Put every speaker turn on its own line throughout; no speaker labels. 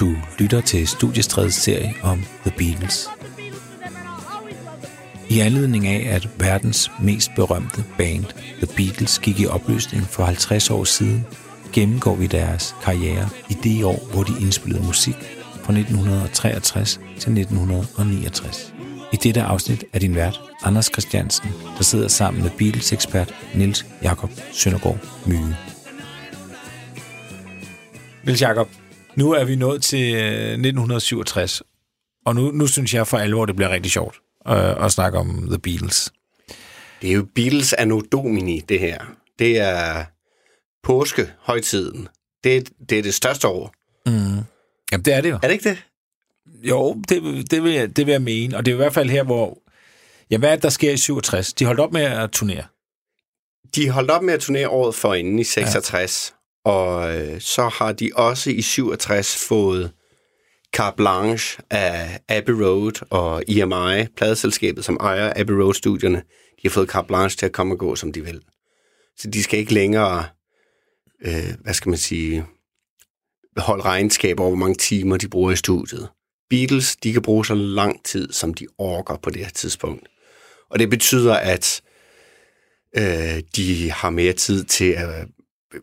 Du lytter til studiestredets serie om The Beatles. I anledning af, at verdens mest berømte band, The Beatles, gik i opløsning for 50 år siden, gennemgår vi deres karriere i det år, hvor de indspillede musik fra 1963 til 1969. I dette afsnit er din vært, Anders Christiansen, der sidder sammen med Beatles-ekspert Nils Jakob Søndergaard Myge. Nils Jakob, nu er vi nået til 1967, og nu, nu synes jeg for alvor, det bliver rigtig sjovt øh, at snakke om The Beatles.
Det er jo Beatles anno domini, det her. Det er påskehøjtiden. Det, det er det største år.
Mm. Jamen, det er det jo.
Er det ikke det?
Jo, det, det, vil jeg, det vil jeg mene. Og det er i hvert fald her, hvor... Ja, hvad er det, der sker i 67? De holdt op med at turnere.
De holdt op med at turnere året for inden i 66. Og øh, så har de også i 67 fået carte blanche af Abbey Road og EMI, pladeselskabet, som ejer Abbey Road-studierne. De har fået carte blanche til at komme og gå, som de vil. Så de skal ikke længere, øh, hvad skal man sige, holde regnskab over, hvor mange timer de bruger i studiet. Beatles, de kan bruge så lang tid, som de orker på det her tidspunkt. Og det betyder, at øh, de har mere tid til at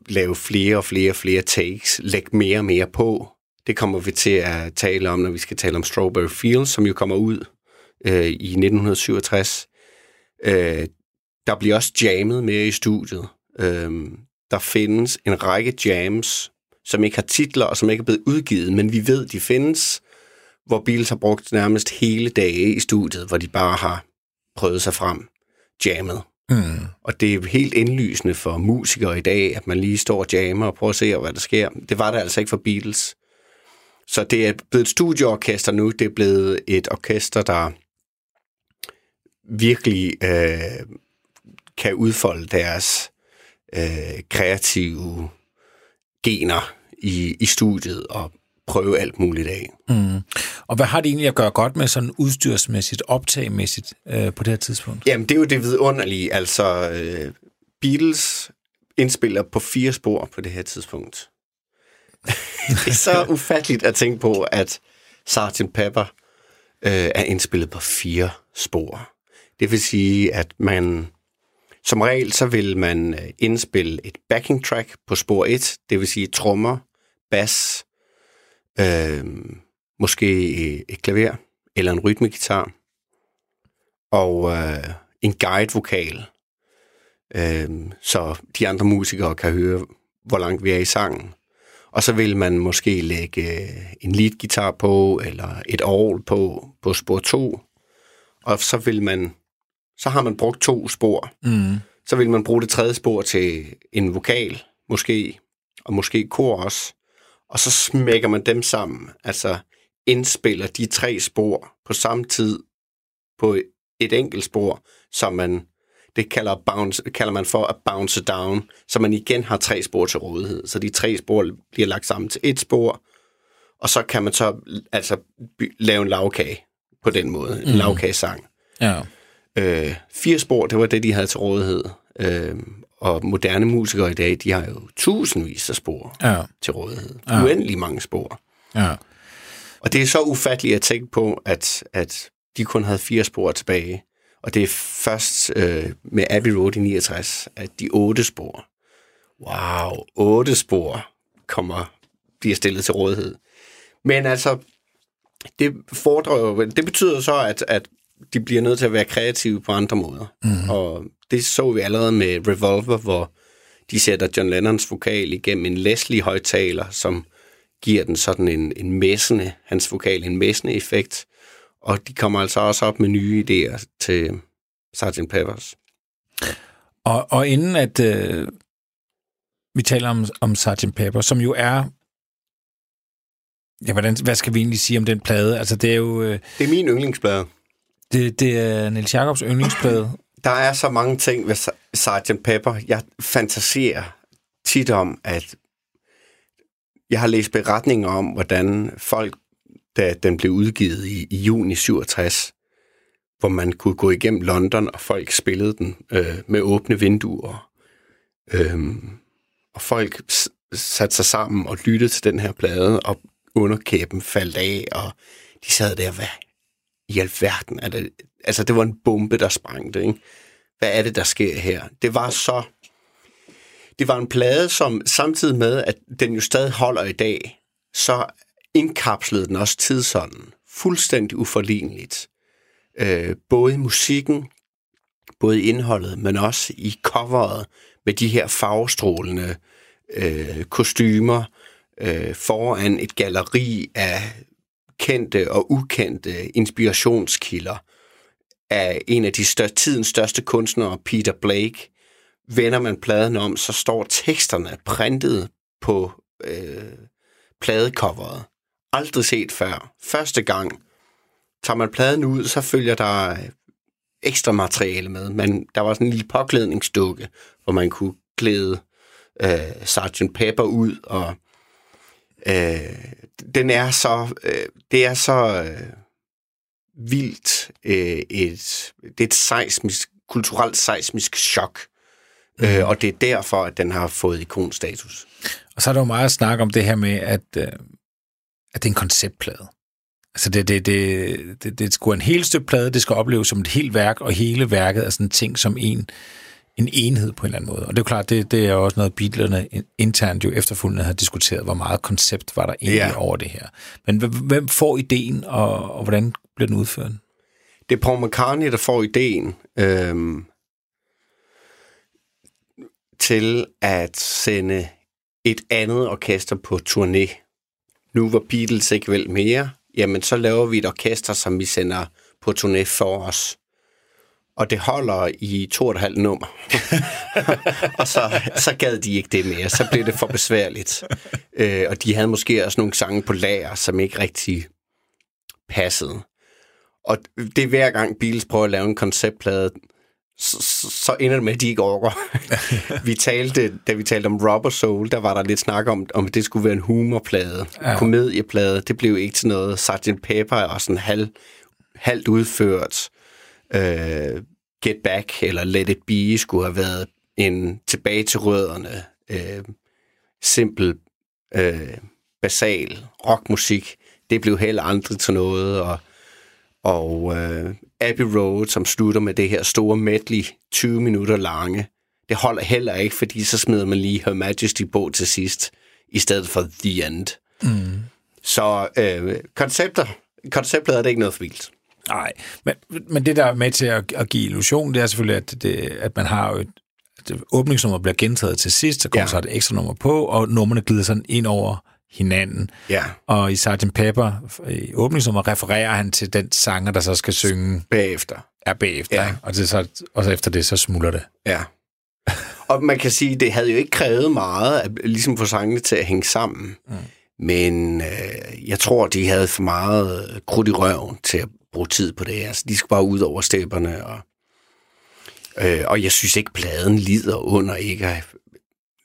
lave flere og flere og flere takes, lægge mere og mere på. Det kommer vi til at tale om, når vi skal tale om Strawberry Fields, som jo kommer ud øh, i 1967. Øh, der bliver også jammet mere i studiet. Øh, der findes en række jams, som ikke har titler og som ikke er blevet udgivet, men vi ved, de findes, hvor Beatles har brugt nærmest hele dage i studiet, hvor de bare har prøvet sig frem, jammet. Mm. Og det er helt indlysende for musikere i dag, at man lige står og jammer og prøver at se, hvad der sker. Det var det altså ikke for Beatles. Så det er blevet et studieorkester nu. Det er blevet et orkester, der virkelig øh, kan udfolde deres øh, kreative gener i, i studiet og prøve alt muligt af.
Mm. Og hvad har det egentlig at gøre godt med sådan udstyrsmæssigt, optagmæssigt øh, på det her tidspunkt?
Jamen, det er jo det vidunderlige. Altså, øh, Beatles indspiller på fire spor på det her tidspunkt. det er så ufatteligt at tænke på, at Sgt. Pepper øh, er indspillet på fire spor. Det vil sige, at man som regel så vil man øh, indspille et backing track på spor 1, det vil sige trommer, bas, øh, måske et klaver eller en rytmegitar, og øh, en guide-vokal, øh, så de andre musikere kan høre, hvor langt vi er i sangen. Og så vil man måske lægge øh, en lead-gitar på, eller et orgel på, på spor 2, og så vil man så har man brugt to spor. Mm. Så vil man bruge det tredje spor til en vokal, måske, og måske kor også. Og så smækker man dem sammen, altså indspiller de tre spor på samme tid på et enkelt spor, som man, det kalder, bounce, kalder man for at bounce down, så man igen har tre spor til rådighed. Så de tre spor bliver lagt sammen til et spor, og så kan man så altså lave en lavkage på den måde, en mm. lavkagesang. Ja. Øh, fire spor, det var det, de havde til rådighed. Øh, og moderne musikere i dag, de har jo tusindvis af spor ja. til rådighed. Ja. Uendelig mange spor. Ja. Og det er så ufatteligt at tænke på, at, at de kun havde fire spor tilbage. Og det er først øh, med Abbey Road i 69, at de otte spor, wow, otte spor kommer, bliver stillet til rådighed. Men altså, det, fordrer, det betyder så, at, at de bliver nødt til at være kreative på andre måder. Mm. Og det så vi allerede med Revolver, hvor de sætter John Lennons vokal igennem en Leslie-højtaler, som giver den sådan en, en messende, hans vokal, en messende effekt. Og de kommer altså også op med nye idéer til Sgt. Peppers.
Og, og inden at øh, vi taler om, om Sgt. Pepper, som jo er Ja, hvordan, hvad skal vi egentlig sige om den plade? Altså, det er jo... Øh,
det er min yndlingsplade.
Det, det er Nils Jacobs yndlingsplade.
Der er så mange ting ved Sgt. Pepper. Jeg fantaserer tit om, at jeg har læst beretninger om, hvordan folk, da den blev udgivet i, i juni 67, hvor man kunne gå igennem London, og folk spillede den øh, med åbne vinduer. Øhm, og folk satte sig sammen og lyttede til den her plade, og underkæben faldt af, og de sad der, hvad i alverden er det? Altså, det var en bombe, der sprængte, ikke? Hvad er det, der sker her? Det var så... Det var en plade, som samtidig med, at den jo stadig holder i dag, så indkapslede den også tidsånden fuldstændig uforligneligt. Øh, både i musikken, både i indholdet, men også i coveret med de her farvestrålende øh, kostymer øh, foran et galleri af kendte og ukendte inspirationskilder af en af de største, tidens største kunstnere, Peter Blake. Vender man pladen om, så står teksterne printet på øh, pladecoveret. Aldrig set før. Første gang tager man pladen ud, så følger der øh, ekstra materiale med. Men der var sådan en lille påklædningsdukke, hvor man kunne klæde øh, Sgt. Pepper ud, og øh, den er så, øh, det er så øh, vildt øh, et, det er et seismisk, kulturelt seismisk chok, mm. øh, og det er derfor, at den har fået ikonstatus.
Og så er der jo meget at snakke om det her med, at, øh, at det er en konceptplade. Altså det, det, det, det, det skulle en helt stykke plade, det skal opleves som et helt værk, og hele værket er sådan en ting som en, en enhed på en eller anden måde. Og det er jo klart, det, det er også noget, Beatlerne internt jo efterfølgende har diskuteret, hvor meget koncept var der egentlig ja. over det her. Men hvem får ideen, og, og hvordan bliver den udført?
Det er Paul McCartney, der får ideen øhm, til at sende et andet orkester på turné. Nu var Beatles ikke vel mere, jamen så laver vi et orkester, som vi sender på turné for os. Og det holder i to og et halvt nummer. og så, så gad de ikke det mere. Så blev det for besværligt. Øh, og de havde måske også nogle sange på lager, som ikke rigtig passede. Og det er hver gang Beatles prøver at lave en konceptplade, så, så ender det med, at de ikke overgår. vi talte, da vi talte om Rubber Soul, der var der lidt snak om, om det skulle være en humorplade, ja. komedieplade. Det blev ikke til noget. Sgt. Pepper og sådan halv, halvt udført. Uh, Get Back eller Let It Be skulle have været en tilbage til rødderne, uh, simpel, uh, basal rockmusik. Det blev heller aldrig til noget, og og uh, Abbey Road, som slutter med det her store medley, 20 minutter lange, det holder heller ikke, fordi så smider man lige Her Majesty på til sidst, i stedet for The End. Mm. Så uh, koncepter, konceptet er det ikke noget for vildt.
Nej, men, men det der er med til at, at give illusion, det er selvfølgelig, at, det, at man har jo et, at åbningsnummer bliver gentaget til sidst, så kommer ja. så et ekstra nummer på, og nummerne glider sådan ind over hinanden.
Ja.
Og i Sgt. Pepper, i åbningsnummer, refererer han til den sanger, der så skal synge...
Bagefter.
Ja, bagefter. Ja. Og, det så, og så efter det, så smuldrer det.
Ja. og man kan sige, det havde jo ikke krævet meget at ligesom få sangene til at hænge sammen. Mm. Men øh, jeg tror, de havde for meget krudt i røven til at bruge tid på det. Altså, de skal bare ud over stepperne. Og, øh, og jeg synes ikke, pladen lider under ikke at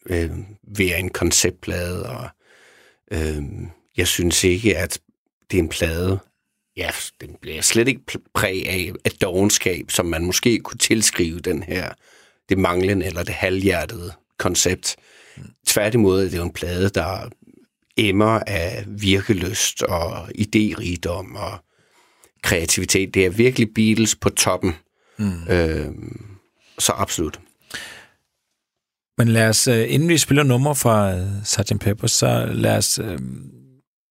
øh, være en konceptplade. Og, Øh, jeg synes ikke, at det er en plade. Ja, den bliver slet ikke præg af, af dogenskab, som man måske kunne tilskrive den her, det manglende eller det halvhjertede koncept. Tværtimod er det jo en plade, der emmer af virkeløst og idérigdom og kreativitet. Det er virkelig Beatles på toppen. Mm. Øh, så absolut.
Men lad os, øh, inden vi spiller nummer fra øh, Sgt. Pepper, så lad os... Øh,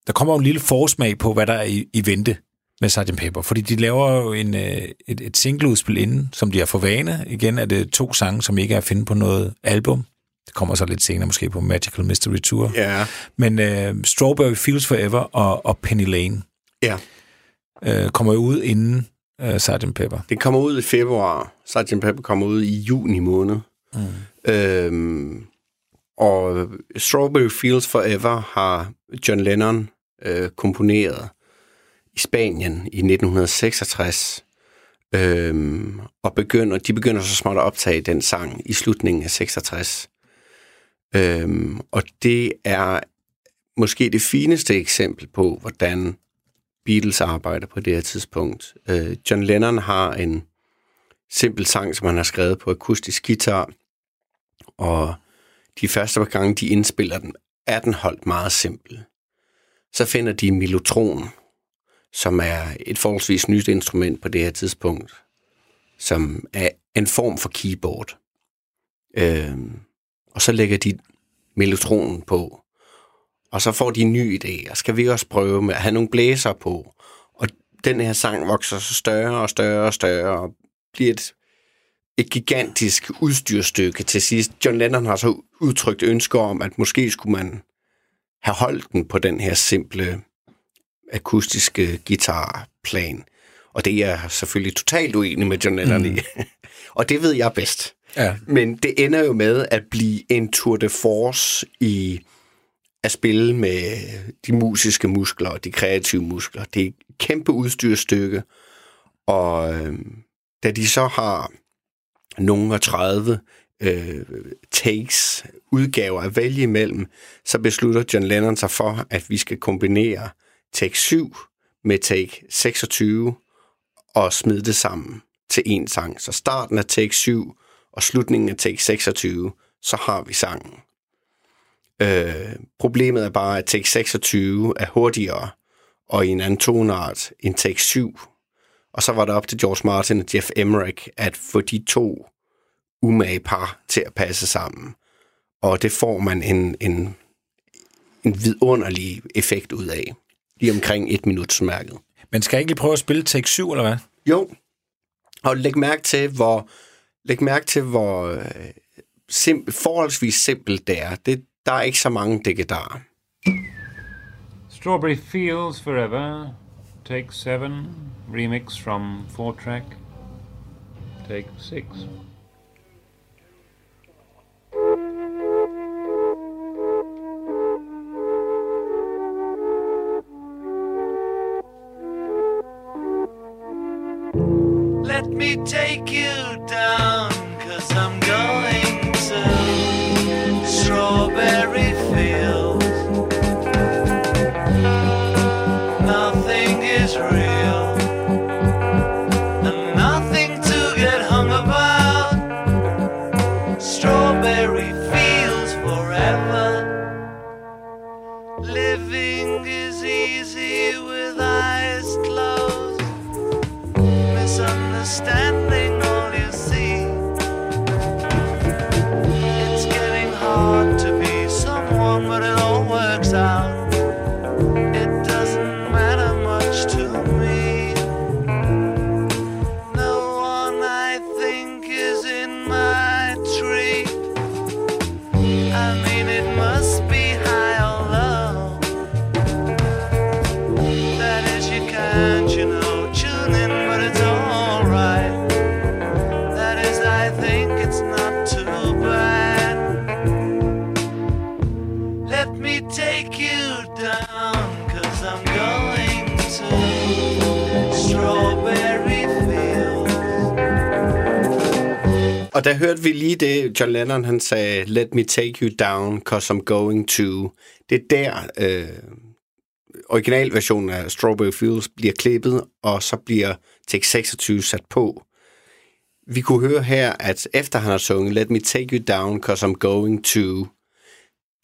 der kommer jo en lille forsmag på, hvad der er i, i vente med Sgt. Pepper, fordi de laver jo en, et, et singleudspil inden, som de har for vane. Igen er det to sange, som ikke er at finde på noget album. Det kommer så lidt senere måske på Magical Mystery Tour.
Ja.
Men uh, Strawberry Fields Forever og, og Penny Lane
ja.
Uh, kommer jo ud inden uh, Sgt. Pepper.
Det kommer ud i februar. Sgt. Pepper kommer ud i juni måned. Mm. Øhm, og Strawberry Fields Forever har John Lennon øh, komponeret i Spanien i 1966. Øhm, og begynder, de begynder så småt at optage den sang i slutningen af 66. Øhm, og det er måske det fineste eksempel på, hvordan Beatles arbejder på det her tidspunkt. Øh, John Lennon har en simpel sang, som han har skrevet på akustisk guitar, og de første par gange, de indspiller den, er den holdt meget simpel. så finder de Milotron, som er et forholdsvis nyt instrument på det her tidspunkt, som er en form for keyboard. Øh, og så lægger de Melotronen på, og så får de en ny idé, og skal vi også prøve med at have nogle blæser på. Og den her sang vokser så større og større og større, og bliver et, et gigantisk udstyrstykke til sidst. John Lennon har så udtrykt ønsker om, at måske skulle man have holdt den på den her simple akustiske guitarplan. Og det er jeg selvfølgelig totalt uenig med John Lennon mm. i. og det ved jeg bedst. Ja. Men det ender jo med at blive en tour de force i at spille med de musiske muskler og de kreative muskler. Det er et kæmpe udstyrstykke, og øh, da de så har nogle af 30 øh, takes, udgaver at vælge imellem, så beslutter John Lennon sig for, at vi skal kombinere take 7 med take 26 og smide det sammen til en sang. Så starten af take 7 og slutningen af take 26, så har vi sangen. Øh, problemet er bare, at take 26 er hurtigere og i en anden tonart end take 7. Og så var det op til George Martin og Jeff Emmerich at få de to umage par til at passe sammen. Og det får man en, en, en vidunderlig effekt ud af. Lige omkring et minut mærket.
Men skal jeg ikke lige prøve at spille take 7, eller hvad?
Jo. Og læg mærke til, hvor, læg mærke til, hvor øh, sim, forholdsvis simpelt det er. Det, der er ikke så mange digitarer.
Strawberry Fields Forever, Take 7, remix from 4 track, Take 6. Let me take you down, cause I'm going to Strawberry
Og der hørte vi lige det, John Lennon han sagde, let me take you down, cause I'm going to. Det er der, øh, originalversionen af Strawberry Fields bliver klippet, og så bliver tekst 26 sat på. Vi kunne høre her, at efter han har sunget Let me take you down, cause I'm going to,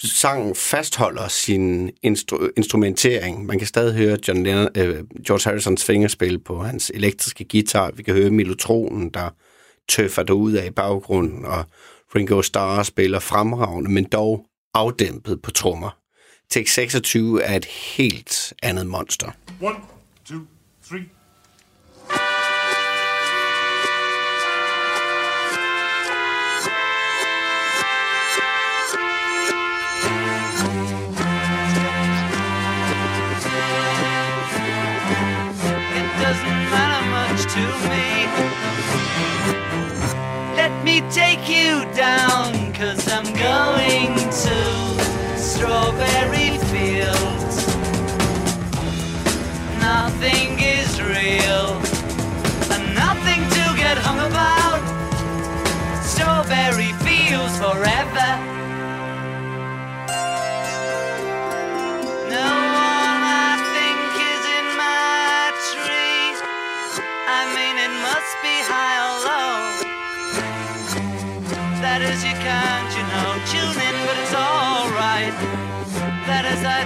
sangen fastholder sin instru- instrumentering. Man kan stadig høre John Lennon, øh, George Harrisons fingerspil på hans elektriske guitar. Vi kan høre Melotronen, der tøffer der ud af i baggrunden, og Ringo Starr spiller fremragende, men dog afdæmpet på trommer. Tek 26 er et helt andet monster.
One, two, three.
Strawberry Fields. Nothing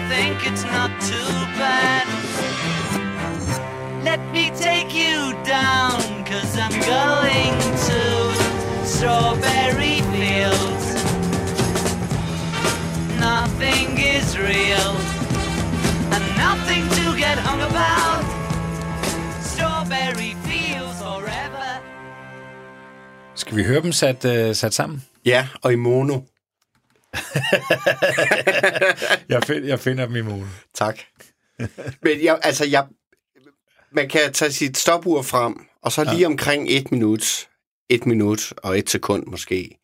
think it's not too bad. Let me take you down, cause I'm going to strawberry fields. Nothing is real, and nothing to get hung about. Strawberry fields forever.
Skal vi høre dem sat, uh, sat sammen?
Ja, og i mono.
Jeg, find, jeg finder dem i morgen.
Tak. Men jeg, altså, jeg, man kan tage sit stopur frem, og så lige omkring et minut, et minut og et sekund måske,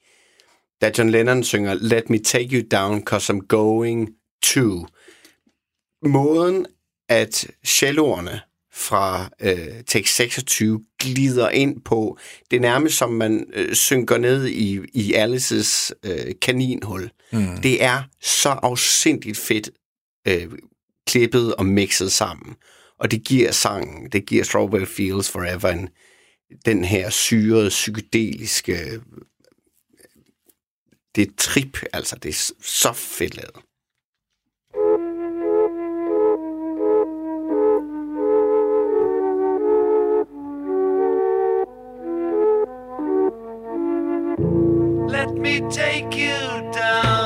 da John Lennon synger Let me take you down, cause I'm going to. Måden, at celloerne fra øh, tekst 26 glider ind på, det er nærmest som man øh, synker ned i, i Alice's øh, kaninhul. Mm. Det er så afsindigt fedt øh, klippet og mixet sammen. Og det giver sangen, det giver Strawberry Fields Forever en, den her syrede, psykedeliske... Det er trip, altså. Det er så fedt lavet.
Let me take you down,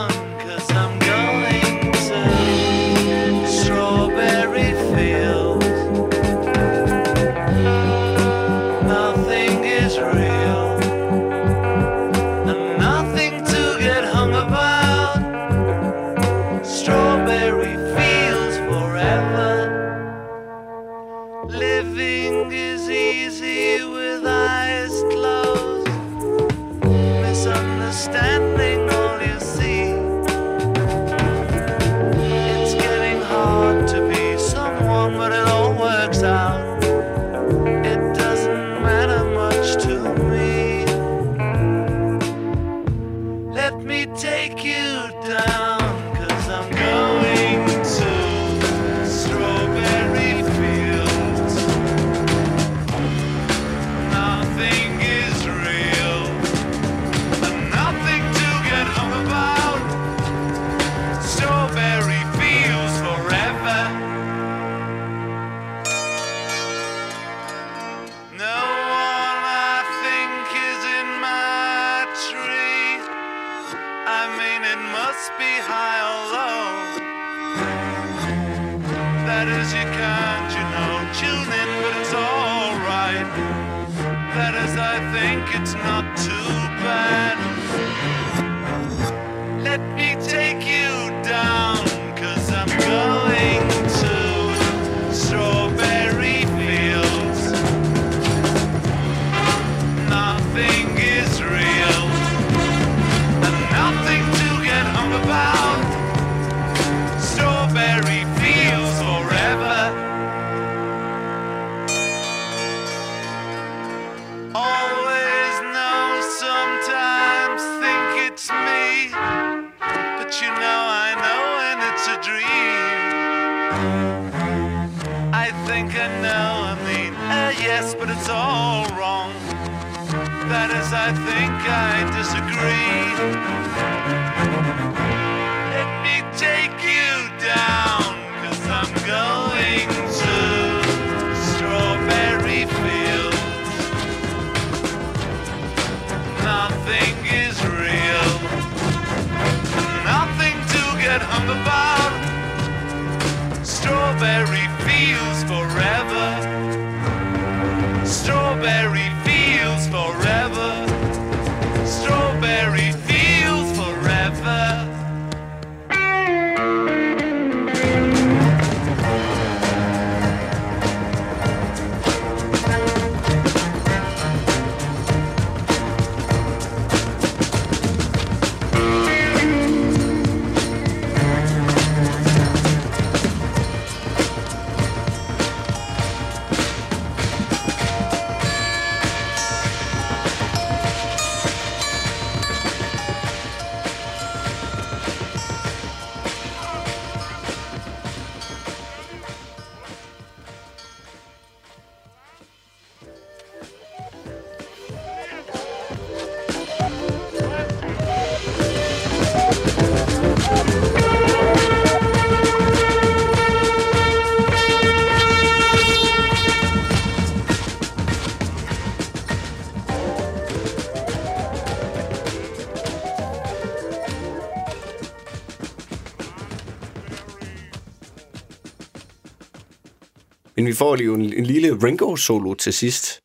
vi får lige en, en lille Ringo-solo til sidst.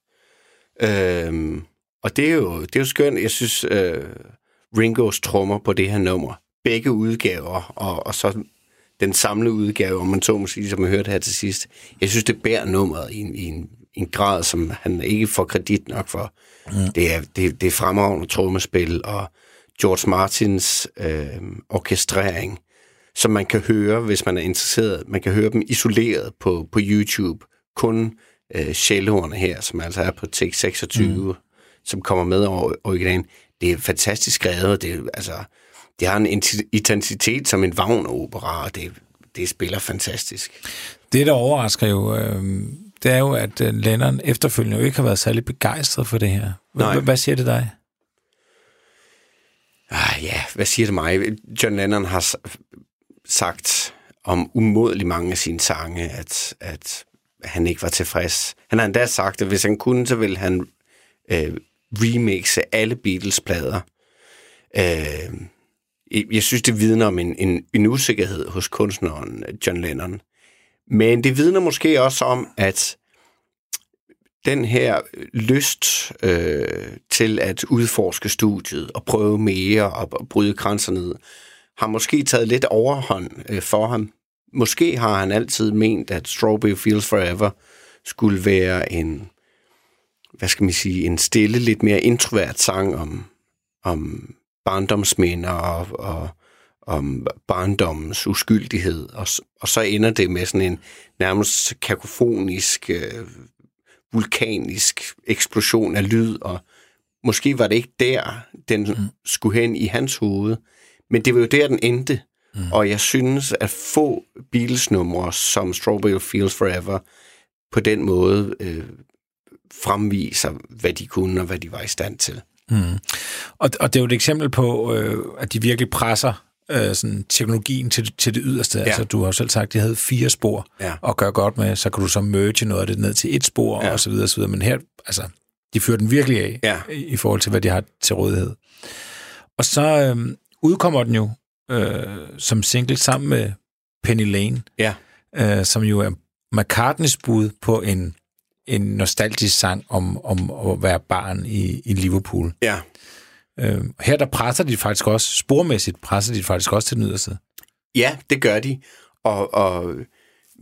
Øhm, og det er, jo, det er jo skønt. Jeg synes, øh, Ringos trommer på det her nummer, begge udgaver, og, og så den samlede udgave, om man så må sige, som jeg hørte her til sidst. Jeg synes, det bærer nummeret i, en- i, en, en grad, som han ikke får kredit nok for. Mm. Det, er, det, det er fremragende trommespil, og George Martins øh, orkestrering, som man kan høre, hvis man er interesseret. Man kan høre dem isoleret på, på YouTube. Kun øh, celloerne her, som altså er på take 26, mm. som kommer med over originalen. Det er fantastisk skrevet. Det, er, altså, det har en intensitet som en Wagner-opera, og det, det spiller fantastisk.
Det, der overrasker jo, øh, det er jo, at øh, Lennon efterfølgende jo ikke har været særlig begejstret for det her. Hvad siger det dig?
Ah, ja, hvad siger det mig? John Lennon har sagt om umådelig mange af sine sange, at, at han ikke var tilfreds. Han har endda sagt, at hvis han kunne, så ville han øh, remixe alle Beatles-plader. Øh, jeg- synes, det vidner om en, en, en usikkerhed hos kunstneren øh, John Lennon. Men det vidner måske også om, at den her øh, lyst øh, til at udforske studiet og prøve mere og, og bryde grænser ned, har måske taget lidt overhånd øh, for ham. Måske har han altid ment, at Strawberry Fields Forever skulle være en, hvad skal man sige, en stille, lidt mere introvert sang om, om barndomsminder og, og om barndommens uskyldighed, og, og så ender det med sådan en nærmest kakofonisk, øh, vulkanisk eksplosion af lyd, og måske var det ikke der, den mm. skulle hen i hans hoved, men det var jo der, den endte. Mm. Og jeg synes, at få Beatles-numre som Strawberry Fields Forever på den måde øh, fremviser, hvad de kunne og hvad de var i stand til.
Og, og det er jo et eksempel på, øh, at de virkelig presser øh, sådan, teknologien til, til det yderste. Ja. Altså, du har jo selv sagt, at de havde fire spor
Ja.
at gøre godt med. Så kan du så merge noget af det ned til et spor,
Ja.
og så videre, og så videre. Men her, altså, de fører den virkelig af,
Ja.
i, i forhold til, hvad de har til rådighed. Og så øh, udkommer den jo øh, som single sammen med Penny Lane,
Ja,
øh, som jo er McCartneys bud på en, en nostalgisk sang om, om at være barn i, i Liverpool.
ja.
Øh, her der presser de faktisk også, spormæssigt presser de faktisk også til den yderste.
Ja, det gør de. Og, og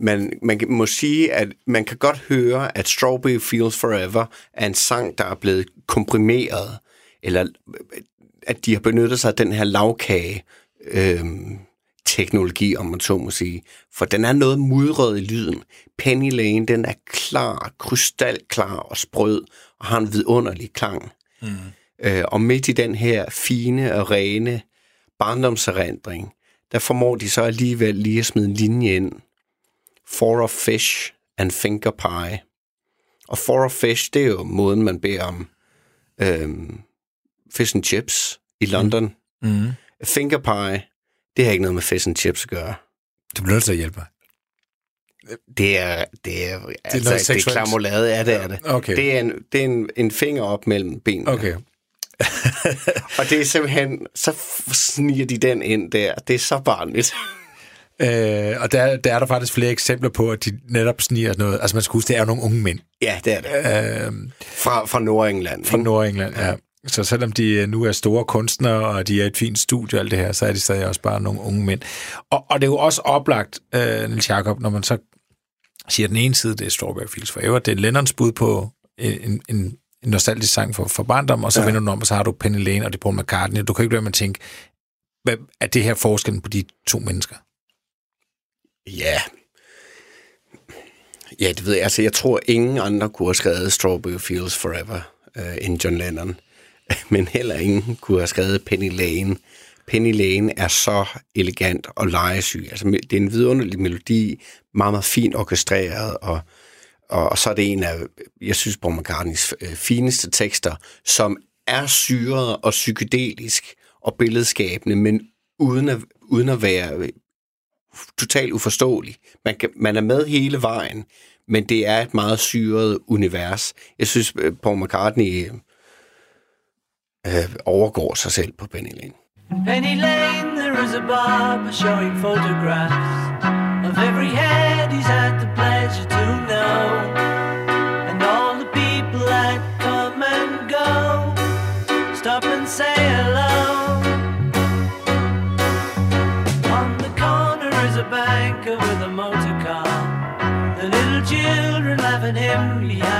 man, man må sige, at man kan godt høre, at Strawberry Fields Forever er en sang, der er blevet komprimeret, eller at de har benyttet sig af den her lavkage øh, teknologi, om man så må sige. For den er noget mudret i lyden. Penny Lane, den er klar, krystalklar og sprød, og har en vidunderlig klang. Mm. Øh, og midt i den her fine og rene barndomserindring, der formår de så alligevel lige at smide en linje ind. Four of fish and finger pie. Og four of fish, det er jo måden, man beder om øhm, fish and chips i London.
Mm.
Finger pie, det har ikke noget med fish and chips at gøre.
Du bliver nødt til at hjælpe mig.
Det er, det er, det altså,
noget
det er klamolade, ja, det er det.
Okay.
Det er, en, det er en, en finger op mellem benene.
Okay.
Og det er simpelthen, så sniger de den ind der. Det er så barnligt.
Øh, og der, der er der faktisk flere eksempler på, at de netop sniger noget. Altså man skal huske, det er jo nogle unge mænd
Ja, det er det.
øh,
Fra, fra Nordengland.
fra? Nordengland. Ja. Så selvom de øh, nu er store kunstnere, og de er et fint studie og alt det her, så er de stadig også bare nogle unge mænd. Og, og det er jo også oplagt, øh, Niels Jacob, når man så siger, at den ene side, det er Strawberry Fields Forever, det er Lennons bud på en, en, en nostalgisk sang for, for barndom, og så ja. vender du om, og så har du Penny Lane, og det er Paul McCartney. Du kan ikke lade med at tænke, hvad er det her forskellen på de to mennesker?
Ja. Ja, det ved jeg. Altså, jeg tror, ingen andre kunne have skrevet Strawberry Fields Forever øh, end John Lennon. Men heller ingen kunne have skrevet Penny Lane. Penny Lane er så elegant og legesyg. Altså, det er en vidunderlig melodi, meget, meget fint orkestreret, og, og, og så er det en af, jeg synes, Paul McCartneys øh, fineste tekster, som er syret og psykedelisk og billedskabende, men uden at, uden at være øh, totalt uforståelig. Man, kan, man er med hele vejen, men det er et meget syret univers. Jeg synes, øh, Paul McCartney øh, overgår sig selv på Penny Lane.
Penny Lane, there is a barber showing photographs of every head he's had the pleasure to know. Him behind.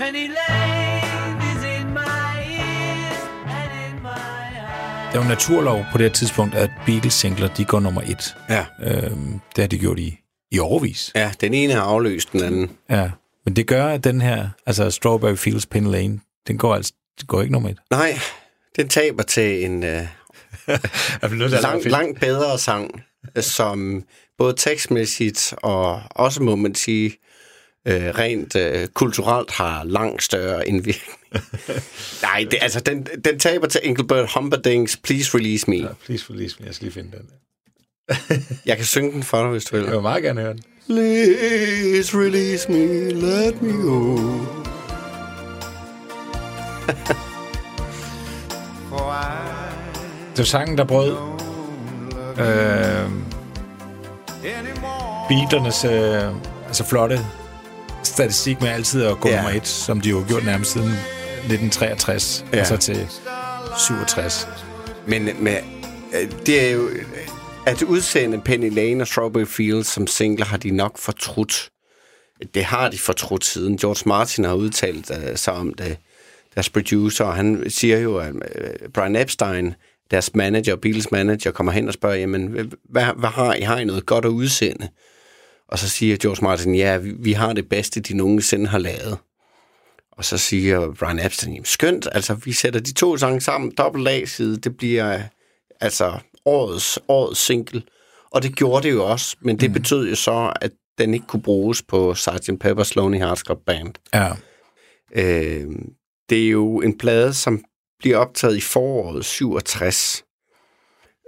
Penny Lane is in my ears and in my eyes.
Det er jo en naturlov på det her tidspunkt, at Beatles-singler, de går nummer et.
Ja.
Øhm, det har de gjort i, i overvis.
ja, den ene har afløst den anden.
Ja. Men det gør, at den her, altså Strawberry Fields Penny Lane, den går altså den går ikke nummer et.
Nej, den taber til en øh, langt, langt bedre sang, som både tekstmæssigt og også, må man sige, øh, rent øh, kulturelt har langt større indvirkning. Nej, det, altså, den, den taber til Engelbert Humperdinck's Please Release Me.
Ja, please release me. Jeg skal lige finde den.
Jeg kan synge den for dig, hvis du vil.
Jeg vil meget gerne høre den.
Please release me, let me go.
Det var sangen, der brød øh, Beatlernes øh, altså flotte statistik med altid at gå
Ja.
nummer et, som de jo har gjort nærmest siden 1963,
Ja.
ja. altså til 67.
Men med, øh, det er jo... At udsende Penny Lane og Strawberry Fields som singler har de nok fortrudt. Det har de fortrudt siden. George Martin har udtalt uh, sig om det. Deres producer, og han siger jo, at Brian Epstein, deres manager, Beatles manager, kommer hen og spørger, jamen, hvad, hvad har I? Har I noget godt at udsende? Og så siger George Martin, ja, vi, vi har det bedste, de nogensinde har lavet. Og så siger Brian Epstein, skønt, altså vi sætter de to sange sammen, dobbelt A-side, det bliver altså årets, årets single. Og det gjorde det jo også, men det mm. betød jo så, at den ikke kunne bruges på Sgt. Pepper's Lonely Hearts Club Band.
Ja.
Øh, det er jo en plade, som bliver optaget i foråret 67.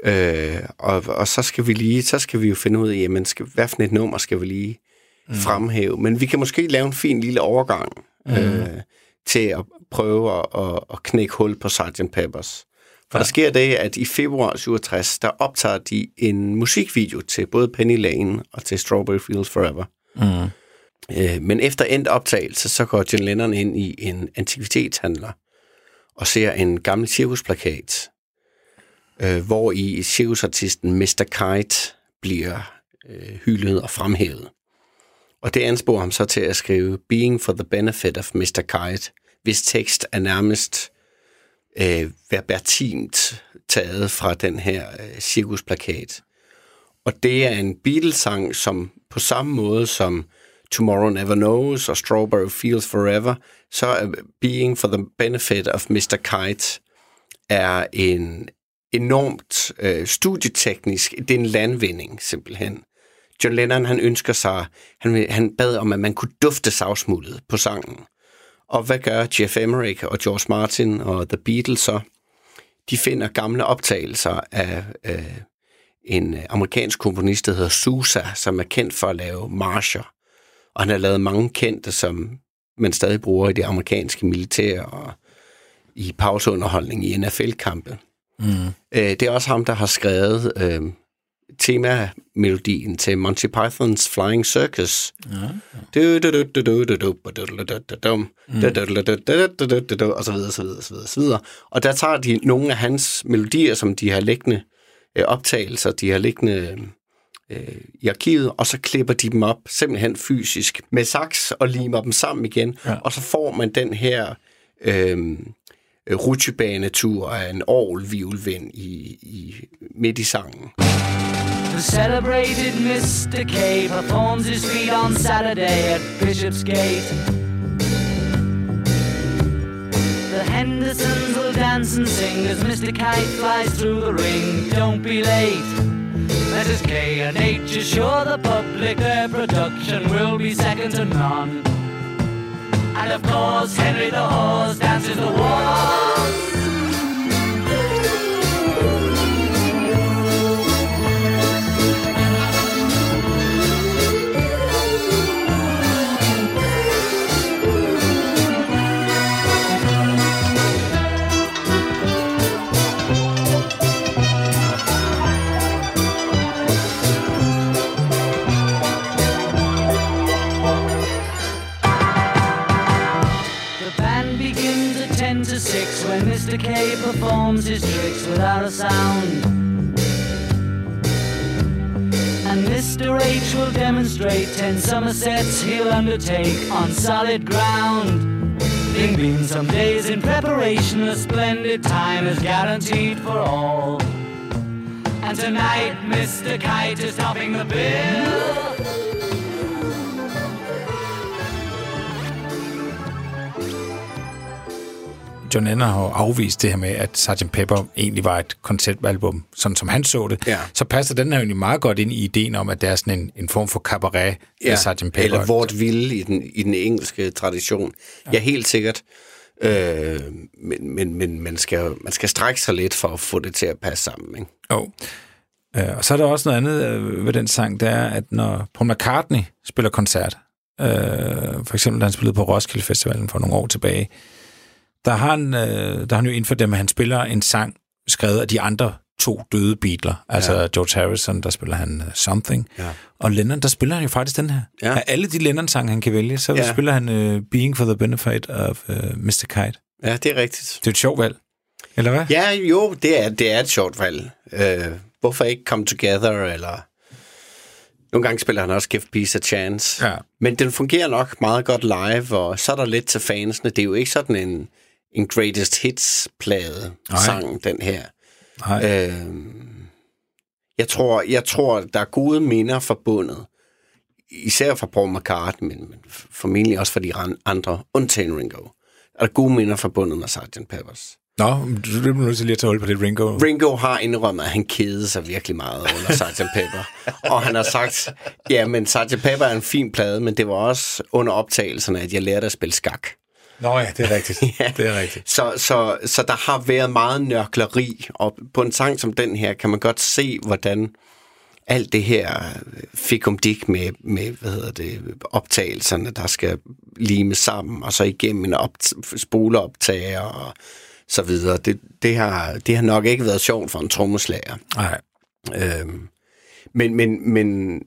Øh, og, og så skal vi lige, så skal vi jo finde ud af, jamen, skal, hvad for et nummer skal vi lige mm. fremhæve. Men vi kan måske lave en fin lille overgang mm. øh, til at prøve at, at, at knække hul på Sgt. Peppers. For ja. der sker det, at i februar 67, der optager de en musikvideo til både Penny Lane og til Strawberry Fields Forever.
Mm.
Øh, men efter endt optagelse, så går John Lennon ind i en antikvitetshandler og ser en gammel cirkusplakat, øh, hvor i cirkusartisten Mr. Kite bliver øh, hyldet og fremhævet. Og det ansporer ham så til at skrive Being for the Benefit of Mr. Kite, hvis tekst er nærmest øh, verbertimt taget fra den her øh, cirkusplakat. Og det er en Beatles-sang, som på samme måde som Tomorrow Never Knows og Strawberry Fields Forever, så er Being for the Benefit of Mr. Kite er en enormt øh, studieteknisk, det er en landvinding simpelthen. John Lennon, han ønsker sig, han, han bad om, at man kunne dufte savsmuldet på sangen. Og hvad gør Jeff Emerick og George Martin og The Beatles så? De finder gamle optagelser af øh, en øh, amerikansk komponist, der hedder Sousa, som er kendt for at lave marcher. Og han har lavet mange kendte, som man stadig bruger i det amerikanske militær og i pauseunderholdning i NFL-kampe. Mm. Øh, det er også ham, der har skrevet øh, temamelodien til Monty Pythons Flying Circus. Og så videre, så videre, så videre, så videre. Og der tager de nogle af hans melodier, som de har liggende øh, optagelser, de har liggende øh, i arkivet, og så klipper de dem op simpelthen fysisk med saks og limer dem sammen igen, ja. og så får man den her øh, Øh, rutsjebanetur af en orgelvivlvind i, i, midt i sangen.
The celebrated Mr. K performs his feat on Saturday at Bishopsgate. The Hendersons will dance and sing as Mr. Kite flies through the ring. Don't be late. Mrs. K and H assure the public their production will be second to none. And of course, Henry the Horse dances the waltz. 6 when Mr. K performs his tricks without a sound. And Mr. H will demonstrate 10 Somersets he'll undertake on solid ground. There've been some days in preparation, a splendid time is guaranteed for all. And tonight, Mr. Kite is topping the bill.
John Lennon har afvist det her med, at Sgt. Pepper egentlig var et konceptalbum, sådan som han så det.
Ja.
Så passer den her egentlig meget godt ind i ideen om, at det er sådan en, en form for cabaret ja. af Sgt. Pepper.
Eller vort vilde i den, i den engelske tradition. Ja, ja helt sikkert. Øh, men men, men man, skal, man skal strække sig lidt for at få det til at passe sammen. Ikke?
Jo. Øh, og så er der også noget andet øh, ved den sang, det er, at når Paul McCartney spiller koncert, øh, for eksempel da han spillede på Roskilde Festivalen for nogle år tilbage, der har han, øh, der har han jo indført dem, at han spiller en sang skrevet af de andre to døde Beatles. Altså ja. George Harrison, der spiller han uh, Something.
Ja.
Og Lennon, der spiller han jo faktisk den her.
Ja.
Af alle de Lennon-sange, han kan vælge, så
Ja.
spiller han uh, Being for the Benefit of uh, Mr. Kite.
Ja, det er rigtigt.
Det er et sjovt valg. Eller hvad?
Ja, jo, det er, det er et sjovt valg. Øh, hvorfor ikke Come Together, eller... Nogle gange spiller han også Give Peace a Chance.
Ja.
Men den fungerer nok meget godt live, og så er der lidt til fansene. Det er jo ikke sådan en, en greatest hits-plade sang, den her.
Nej.
Øh, jeg, tror, jeg tror, der er gode minder forbundet. Især fra Paul McCartney, men, men formentlig også for de andre, undtagen Ringo. Er der gode minder forbundet med Sgt. Peppers.
Nå, du bliver nødt til lige at tage hul på det Ringo.
Ringo har indrømmet, at han kedede sig virkelig meget under Sgt. Pepper. og han har sagt, ja, men Sgt. Pepper er en fin plade, men det var også under optagelserne, at jeg lærte at spille skak.
Nå ja, det er rigtigt.
Ja.
Det er rigtigt.
Så, så, så der har været meget nørkleri, og på en sang som den her, kan man godt se, hvordan alt det her fik om dik med, med hvad hedder det, optagelserne, der skal lime sammen, og så igennem en op, spoleoptager og så videre. Det, det, har, det har nok ikke været sjovt for en trommeslager.
Nej.
Øhm, men, men, men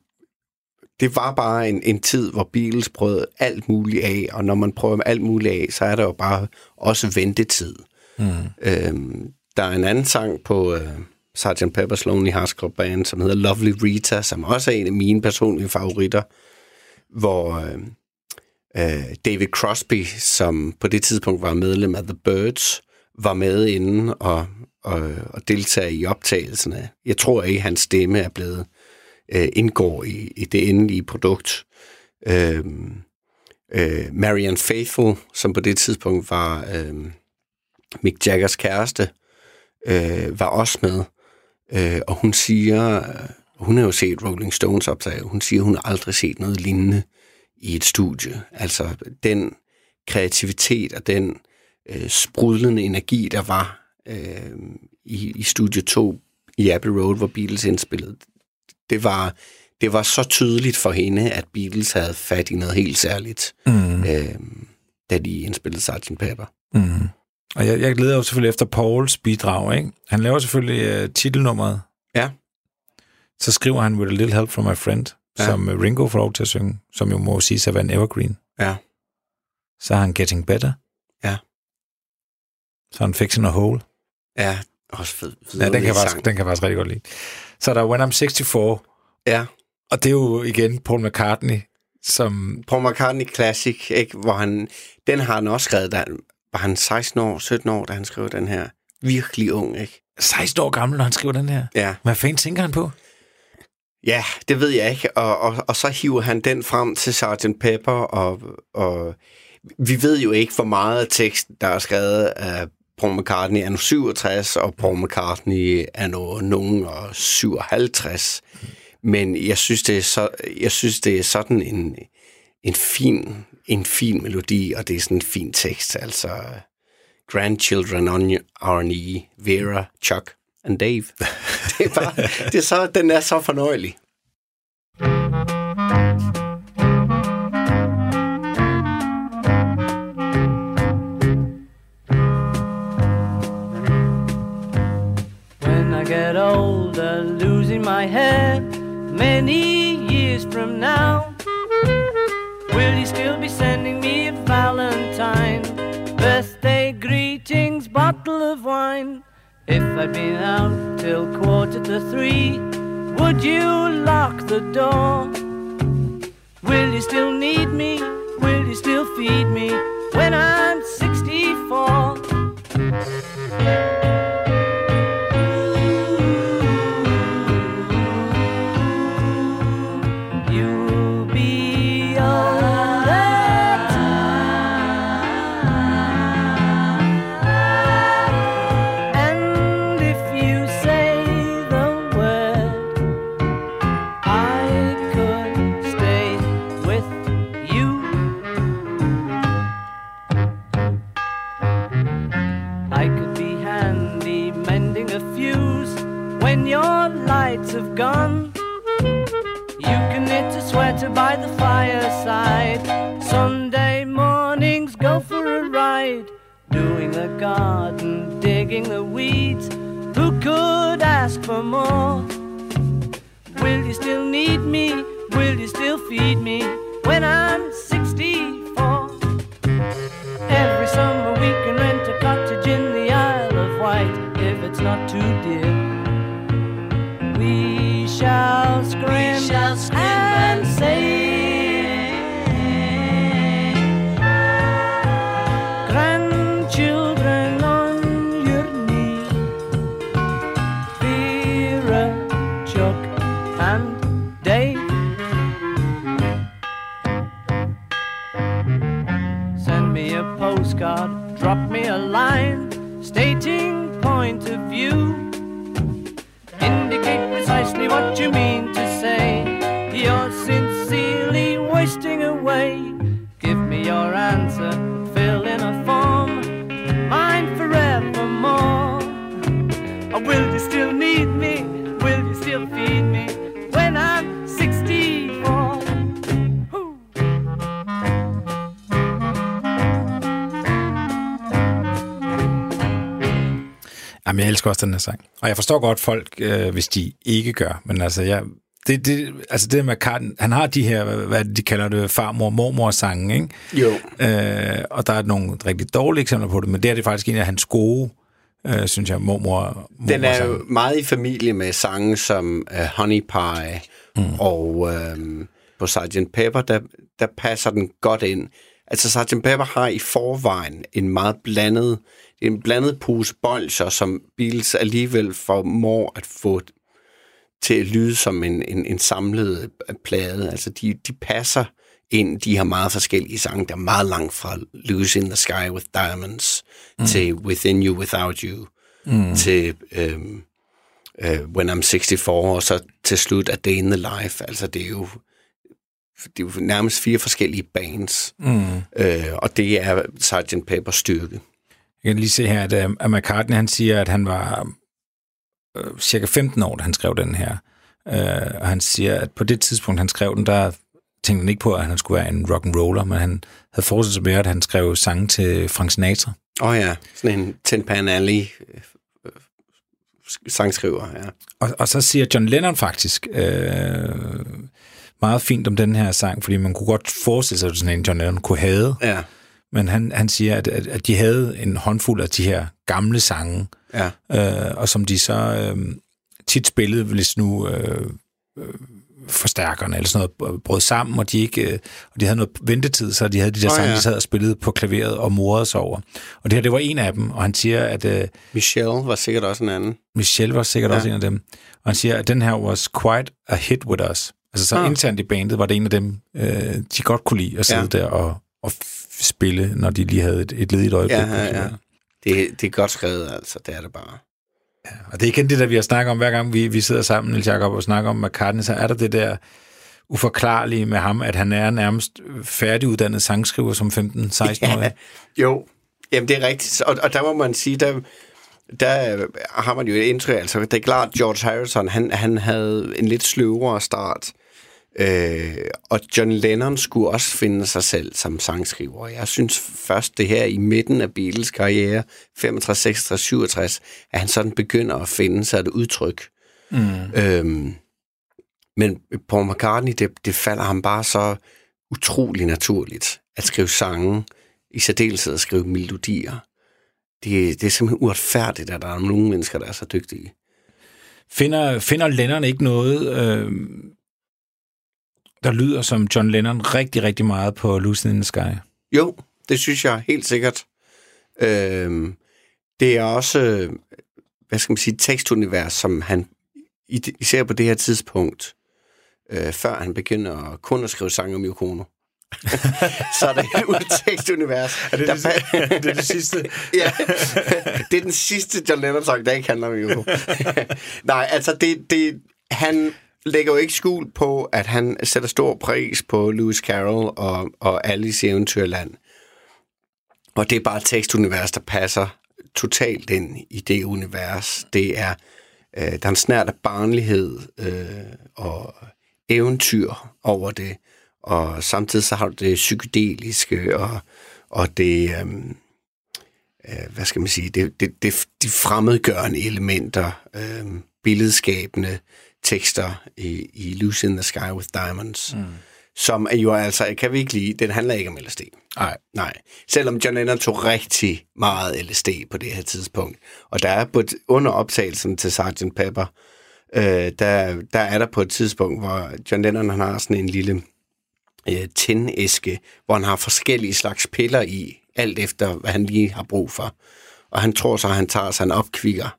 det var bare en, en tid, hvor Beatles prøvede alt muligt af, og når man prøver alt muligt af, så er der jo bare også ventetid. Mm. Øhm, der er en anden sang på øh, Sgt. Pepper's Lonely Hearts Club Band, som hedder Lovely Rita, som også er en af mine personlige favoritter, hvor øh, øh, David Crosby, som på det tidspunkt var medlem af The Birds, var med inden og, og, og deltager i optagelserne. Jeg tror ikke, hans stemme er blevet øh, indgår i, i det endelige produkt. Øh, øh, Marianne Faithful, som på det tidspunkt var øh, Mick Jaggers kæreste, øh, var også med. Øh, og hun siger, øh, hun har jo set Rolling Stones optag, hun siger, hun har aldrig set noget lignende i et studie. Altså den kreativitet og den øh, sprudlende energi, der var øh, i, i Studie 2, i Abbey Road, hvor Beatles indspillede, det var, det var så tydeligt for hende, at Beatles havde fat i noget helt særligt,
Mm.
øh, da de indspillede Sgt. Pepper.
Mm. Og jeg, jeg glæder jo selvfølgelig efter Pauls bidrag, ikke? Han laver selvfølgelig uh, titelnummeret.
Ja.
Så skriver han With a Little Help from My Friend,
Ja.
som uh, Ringo får lov til at synge, som jo må sige sig at være en evergreen.
Ja.
Så har han Getting Better.
Ja.
Så han Fixing a Hole.
Ja, også fed.
Ja, den kan, faktisk,
sang.
den kan faktisk rigtig godt lide. Så er der When I'm 64,
Ja,
og det er jo igen Paul McCartney, som...
Paul McCartney Classic, ikke? hvor han, den har han også skrevet, da han, var han 16 år, 17 år, da han skrev den her. Virkelig ung, ikke?
16 år gammel, når han skriver den her.
Ja,
Hvad fanden tænker han på?
ja det ved jeg ikke. Og, og, og så hiver han den frem til Sgt. Pepper, og, og vi ved jo ikke, hvor meget af teksten, der er skrevet af Paul McCartney er nu 67, og Paul McCartney er nu nogen og 57. Men jeg synes, det er, så, jeg synes, det er sådan en, en, fin, en fin melodi, og det er sådan en fin tekst. Altså, Grandchildren on our knee, Vera, Chuck and Dave. Det er bare, det er så, den er så fornøjelig.
My many years from now, will you still be sending me a Valentine? Birthday greetings, bottle of wine. If I'd been out till quarter to three, would you lock the door? Will you still need me? Will you still feed me when I'm 64?
Jamen, jeg elsker også den her sang. Og jeg forstår godt folk, øh, hvis de ikke gør. Men altså, jeg, det, det, altså det med Carten, han har de her, hvad de kalder det, farmor mormor sange, ikke?
Jo.
Øh, og der er nogle rigtig dårlige eksempler på det, men det er det faktisk en af hans gode, øh, synes jeg, mormor, mormor
Den er jo meget i familie med sange som uh, Honey Pie, mm. og uh, på Sgt. Pepper, der, der passer den godt ind. Altså Sgt. Pepper har i forvejen en meget blandet, en blandet pose bolcher, som Beatles alligevel formår at få til at lyde som en, en, en samlet øh, plade. Altså de, de passer ind, de har meget forskellige sange, der er meget langt fra Lose in the Sky with Diamonds mm. til Within You Without You mm. til øhm, øh, When I'm 64, og så til slut A Day in the Life. Altså det er jo, det er jo nærmest fire forskellige bands, mm. øh, og det er Sgt. Pepper styrke.
Jeg kan lige se her, at, øh, at McCartney han siger, at han var øh, cirka 15 år, da han skrev den her. Øh, og han siger, at på det tidspunkt, han skrev den, der tænkte han ikke på, at han skulle være en rock and roller, men han havde forestillet sig mere, at han skrev sange til Frank Sinatra.
Åh oh, ja, sådan en Ten Pan Alley øh, sangskriver, ja.
Og, og så siger John Lennon faktisk øh, meget fint om den her sang, fordi man kunne godt forestille sig, at sådan en John Lennon kunne have.
Ja,
Men han, han siger, at, at, at de havde en håndfuld af de her gamle sange,
ja.
øh, og som de så øh, tit spillede, hvis nu øh, øh, forstærkerne eller sådan noget brød sammen, og de ikke øh, og de havde noget ventetid, så de havde de der oh, sange,
ja.
de sad og spillede på klaveret og morede sig over. Og det her, det var en af dem, og han siger, at øh,
Michelle var sikkert også en anden.
Michelle var sikkert ja. Også en af dem, og han siger, at den her was quite a hit with us. Altså så
Ah.
internt i bandet var det en af dem, øh, de godt kunne lide at sidde ja. Der og, og spille, når de lige havde et, et ledigt øjeblik.
Ja, ja, ja. Det, det er godt skrevet, altså. Det er det bare.
Og det er igen det, der vi har snakket om, hver gang vi, vi sidder sammen, Niels Jacob, og snakker om McCartney, så er der det der uforklarlige med ham, at han er nærmest færdiguddannet sangskriver som 15-16-årig.
Ja, jo, jamen det er rigtigt. Og, og der må man sige, der, der har man jo et indtryk. Altså, det er klart, George Harrison, han, han havde en lidt sløvere start. Øh, og John Lennon skulle også finde sig selv som sangskriver. Jeg synes først det her i midten af Beatles karriere, 65, 66, 67, at han sådan begynder at finde sig et udtryk. Mm. Øhm, men Paul McCartney, det, det falder ham bare så utrolig naturligt at skrive sange, i særdeleshed at skrive melodier. Det, det er simpelthen uretfærdigt, at der er nogle mennesker, der er så dygtige.
Finder, finder Lennon ikke noget, øh, der lyder som John Lennon rigtig, rigtig meget på Lucy in the Sky?
Jo, det synes jeg helt sikkert. Øhm, det er også, øh, hvad skal man sige, tekstunivers, som han, især på det her tidspunkt, øh, før han begynder kun at skrive sange om Yoko Ono, så er det et tekstunivers.
Er det
der
det er det sidste?
ja, det er den sidste John Lennon-sang, der ikke handler om Yoko. Nej, altså det, det, han lægger jo ikke skjul på, at han sætter stor pris på Lewis Carroll og, og Alice i Eventyrland. Og det er bare et tekstunivers, der passer totalt ind i det univers. Det er, øh, der er en snært af barnlighed øh, og eventyr over det. Og samtidig så har du det psykedeliske og, og det, øh, øh, hvad skal man sige, det, det, det, de fremmedgørende elementer, øh, billedskabende tekster i, i Lucy in the Sky with Diamonds, mm. som er jo altså, kan vi ikke lide, den handler ikke om LSD.
Nej.
Nej. Selvom John Lennon tog rigtig meget LSD på det her tidspunkt. Og der er på et, under optagelsen til Sgt. Pepper, øh, der, der er der på et tidspunkt, hvor John Lennon han har sådan en lille øh, tændæske, hvor han har forskellige slags piller i, alt efter hvad han lige har brug for. Og han tror så, at han tager sig en opkvikker,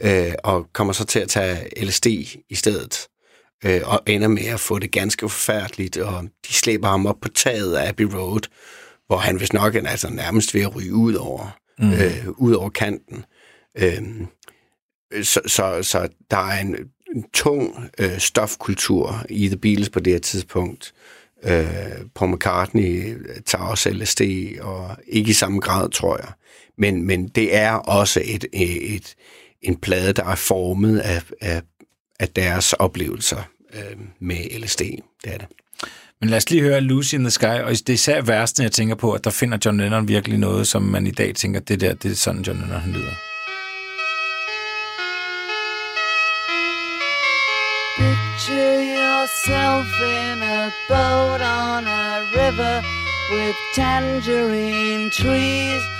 øh, og kommer så til at tage LSD i stedet, øh, og ender med at få det ganske forfærdeligt, og de slæber ham op på taget af Abbey Road, hvor han vist nok er altså nærmest ved at ryge ud over, mm. øh, ud over kanten. Øh, så, så, så der er en, en tung øh, stofkultur i The Beatles på det her tidspunkt. Øh, Paul McCartney tager også LSD, og ikke i samme grad, tror jeg. Men, men det er også et, et, et, en plade, der er formet af, af, af deres oplevelser øh, med LSD. Det er det.
Men lad os lige høre Lucy in the Sky, og det er især værsten, jeg tænker på, at der finder John Lennon virkelig noget, som man i dag tænker, det der, det er sådan John Lennon han lyder.
Picture yourself in a boat on a river with tangerine trees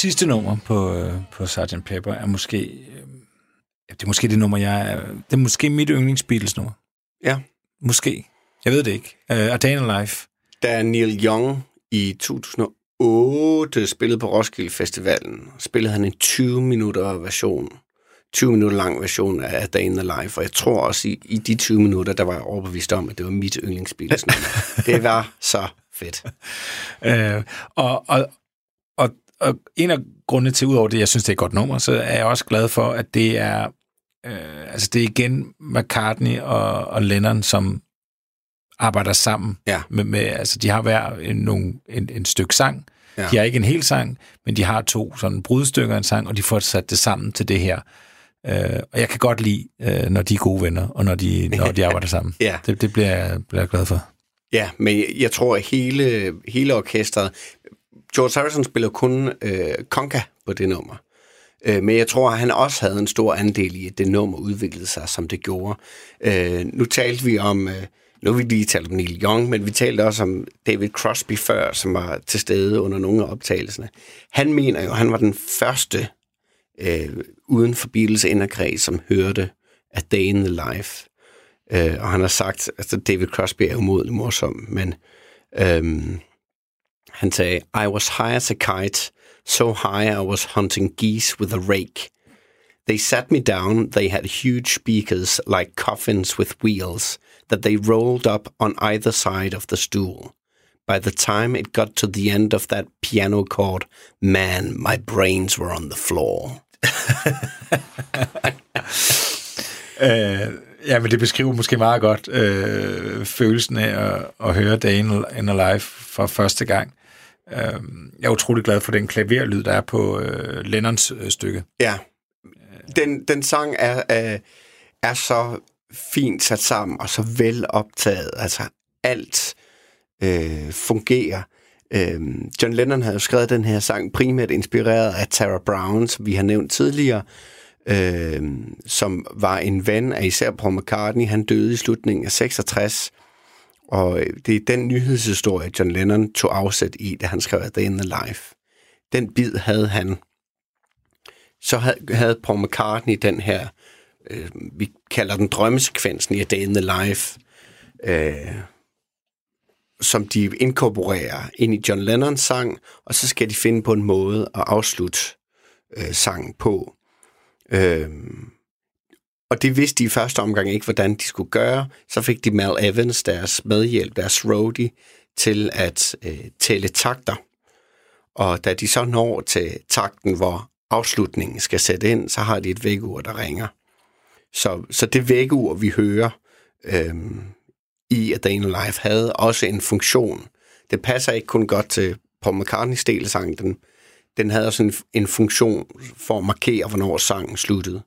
Sidste nummer på, øh, på Sgt. Pepper er måske... Øh, det er måske det nummer, jeg... Det er måske mit yndlings Beatles-nummer.
Ja.
Måske. Jeg ved det ikke. Uh, A Day in Life.
Da Neil Young i 2008 spillede på Roskilde Festivalen, spillede han en 20 minutter version, 20 minutter lang version af Day in the Life, og jeg tror også i, i de 20 minutter, der var jeg overbevist om, at det var mit yndlingsspilsnummer. det var så fedt.
Uh, og, og, og, og en af grundene til, udover det, jeg synes, det er et godt nummer, så er jeg også glad for, at det er... Uh, altså, det er igen McCartney og, og Lennon, som arbejder sammen.
Ja.
Med, med, altså, de har hver en, nogle, en, en stykke sang.
Ja.
De har ikke en hel sang, men de har to sådan brudstykker af en sang, og de får sat det sammen til det her. Uh, og jeg kan godt lide, uh, når de er gode venner, og når de, når de arbejder sammen.
Ja.
Det, det bliver, jeg, bliver jeg glad for.
Ja, men jeg tror, at hele, hele orkestret... George Harrison spiller kun øh, conga på det nummer. Øh, men jeg tror, at han også havde en stor andel i, at det nummer udviklede sig, som det gjorde. Øh, nu talte vi om... Øh, nu har vi lige talt om Neil Young, men vi talte også om David Crosby før, som var til stede under nogle af optagelserne. Han mener jo, at han var den første øh, uden for Beatles inderkreds, som hørte A Day in the Life. Øh, og han har sagt, at altså David Crosby er umodelig morsom, men øhm, han sagde, I was high as a kite, so high I was hunting geese with a rake. They sat me down, they had huge speakers like coffins with wheels that they rolled up on either side of the stool. By the time it got to the end of that piano chord, man, my brains were on the floor.
Øh, ja, men det beskriver måske meget godt øh, følelsen af at, at høre Day in in a Life for første gang. Øh, jeg er utrolig glad for den klaverlyd, der er på øh, Lennons øh, stykke.
Ja. Den, den sang er, er, er så fint sat sammen og så vel optaget. Altså alt øh, fungerer. Øh, John Lennon havde jo skrevet den her sang primært inspireret af Tara Brown, som vi har nævnt tidligere, øh, som var en ven af især Paul McCartney. Han døde i slutningen af 66, og øh, det er den nyhedshistorie, John Lennon tog afsæt i, da han skrev A Day in the Life. Den bid havde han så havde, havde Paul McCartney den her, øh, vi kalder den drømmesekvensen i A Day in the Life, øh, som de inkorporerer ind i John Lennons sang, og så skal de finde på en måde at afslutte øh, sangen på. Øh, og det vidste de i første omgang ikke, hvordan de skulle gøre. Så fik de Mal Evans, deres medhjælp, deres roadie, til at øh, tælle takter. Og da de så når til takten, hvor afslutningen skal sætte ind, så har de et vækkeur, der ringer. Så, så det vækkeur, vi hører øh, i A Day in Life, havde også en funktion. Det passer ikke kun godt til Paul McCartney's del af sangen. Den, den havde også en, en funktion for at markere, hvornår sangen sluttede.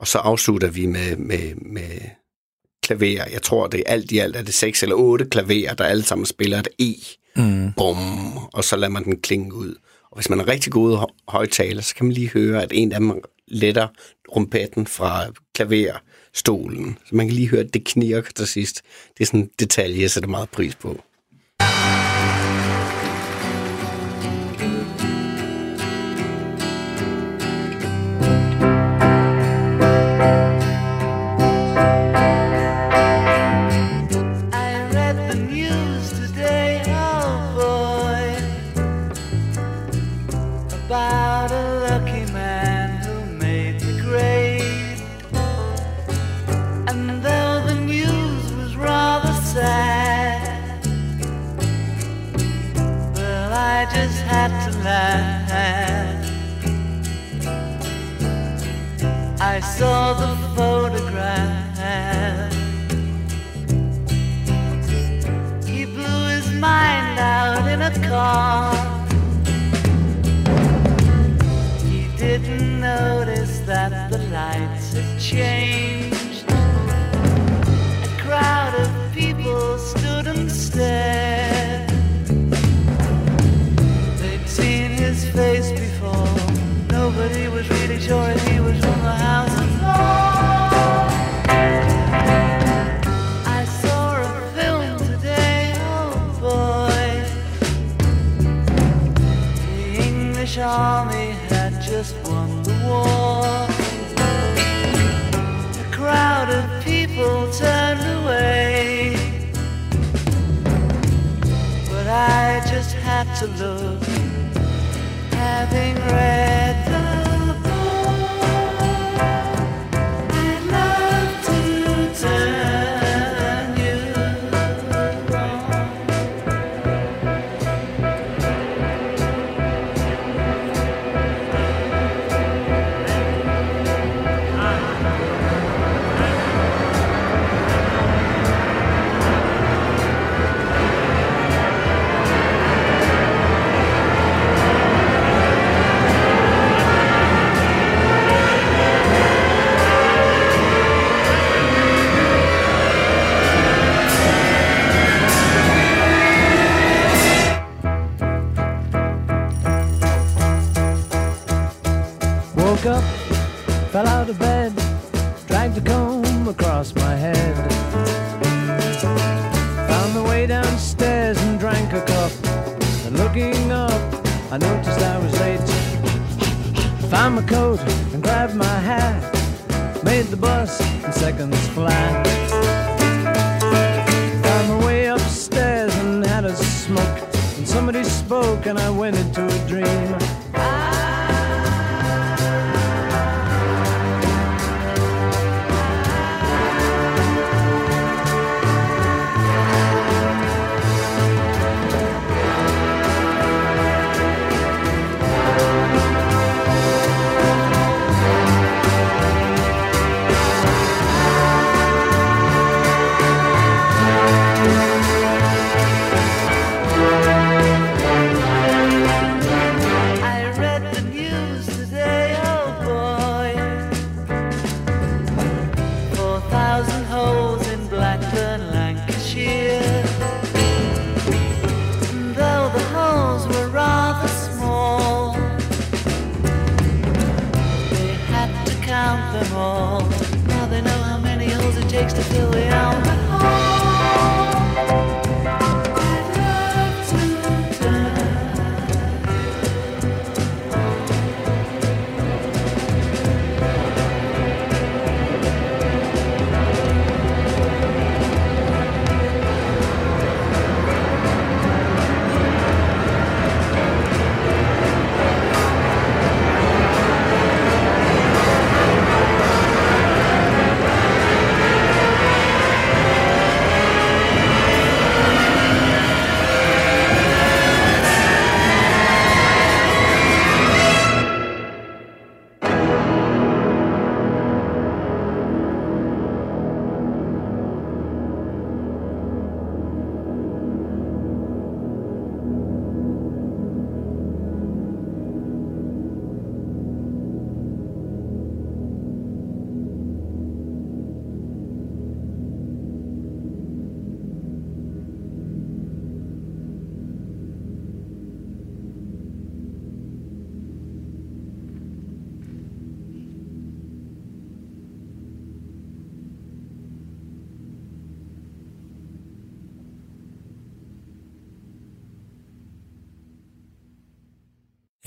Og så afslutter vi med, med, med klaver. Jeg tror, det er alt i alt er det seks eller otte klaverer, der alle sammen spiller et E. Mm. Bum, og så lader man den klinge ud. Og hvis man er rigtig god hø- højtaler, så kan man lige høre, at en af dem letter rumpetten fra klaverstolen. Så man kan lige høre, at det knirker til sidst. Det er sådan en detalje, jeg sætter meget pris på.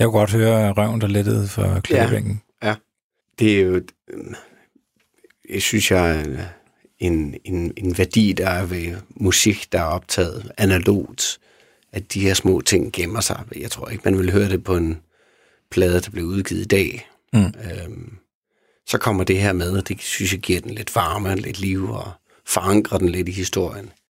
Jeg kunne godt høre røven, der lettede for klippebænken.
Ja. Det er jo, jeg synes jeg, er en, en, en værdi, der er ved musik, der er optaget analogt, at de her små ting gemmer sig. Jeg tror ikke, man vil høre det på en plade, der bliver udgivet i dag.
Mm.
Øhm, så kommer det her med, og det synes jeg giver den lidt varme, lidt liv, og forankrer den lidt i historien.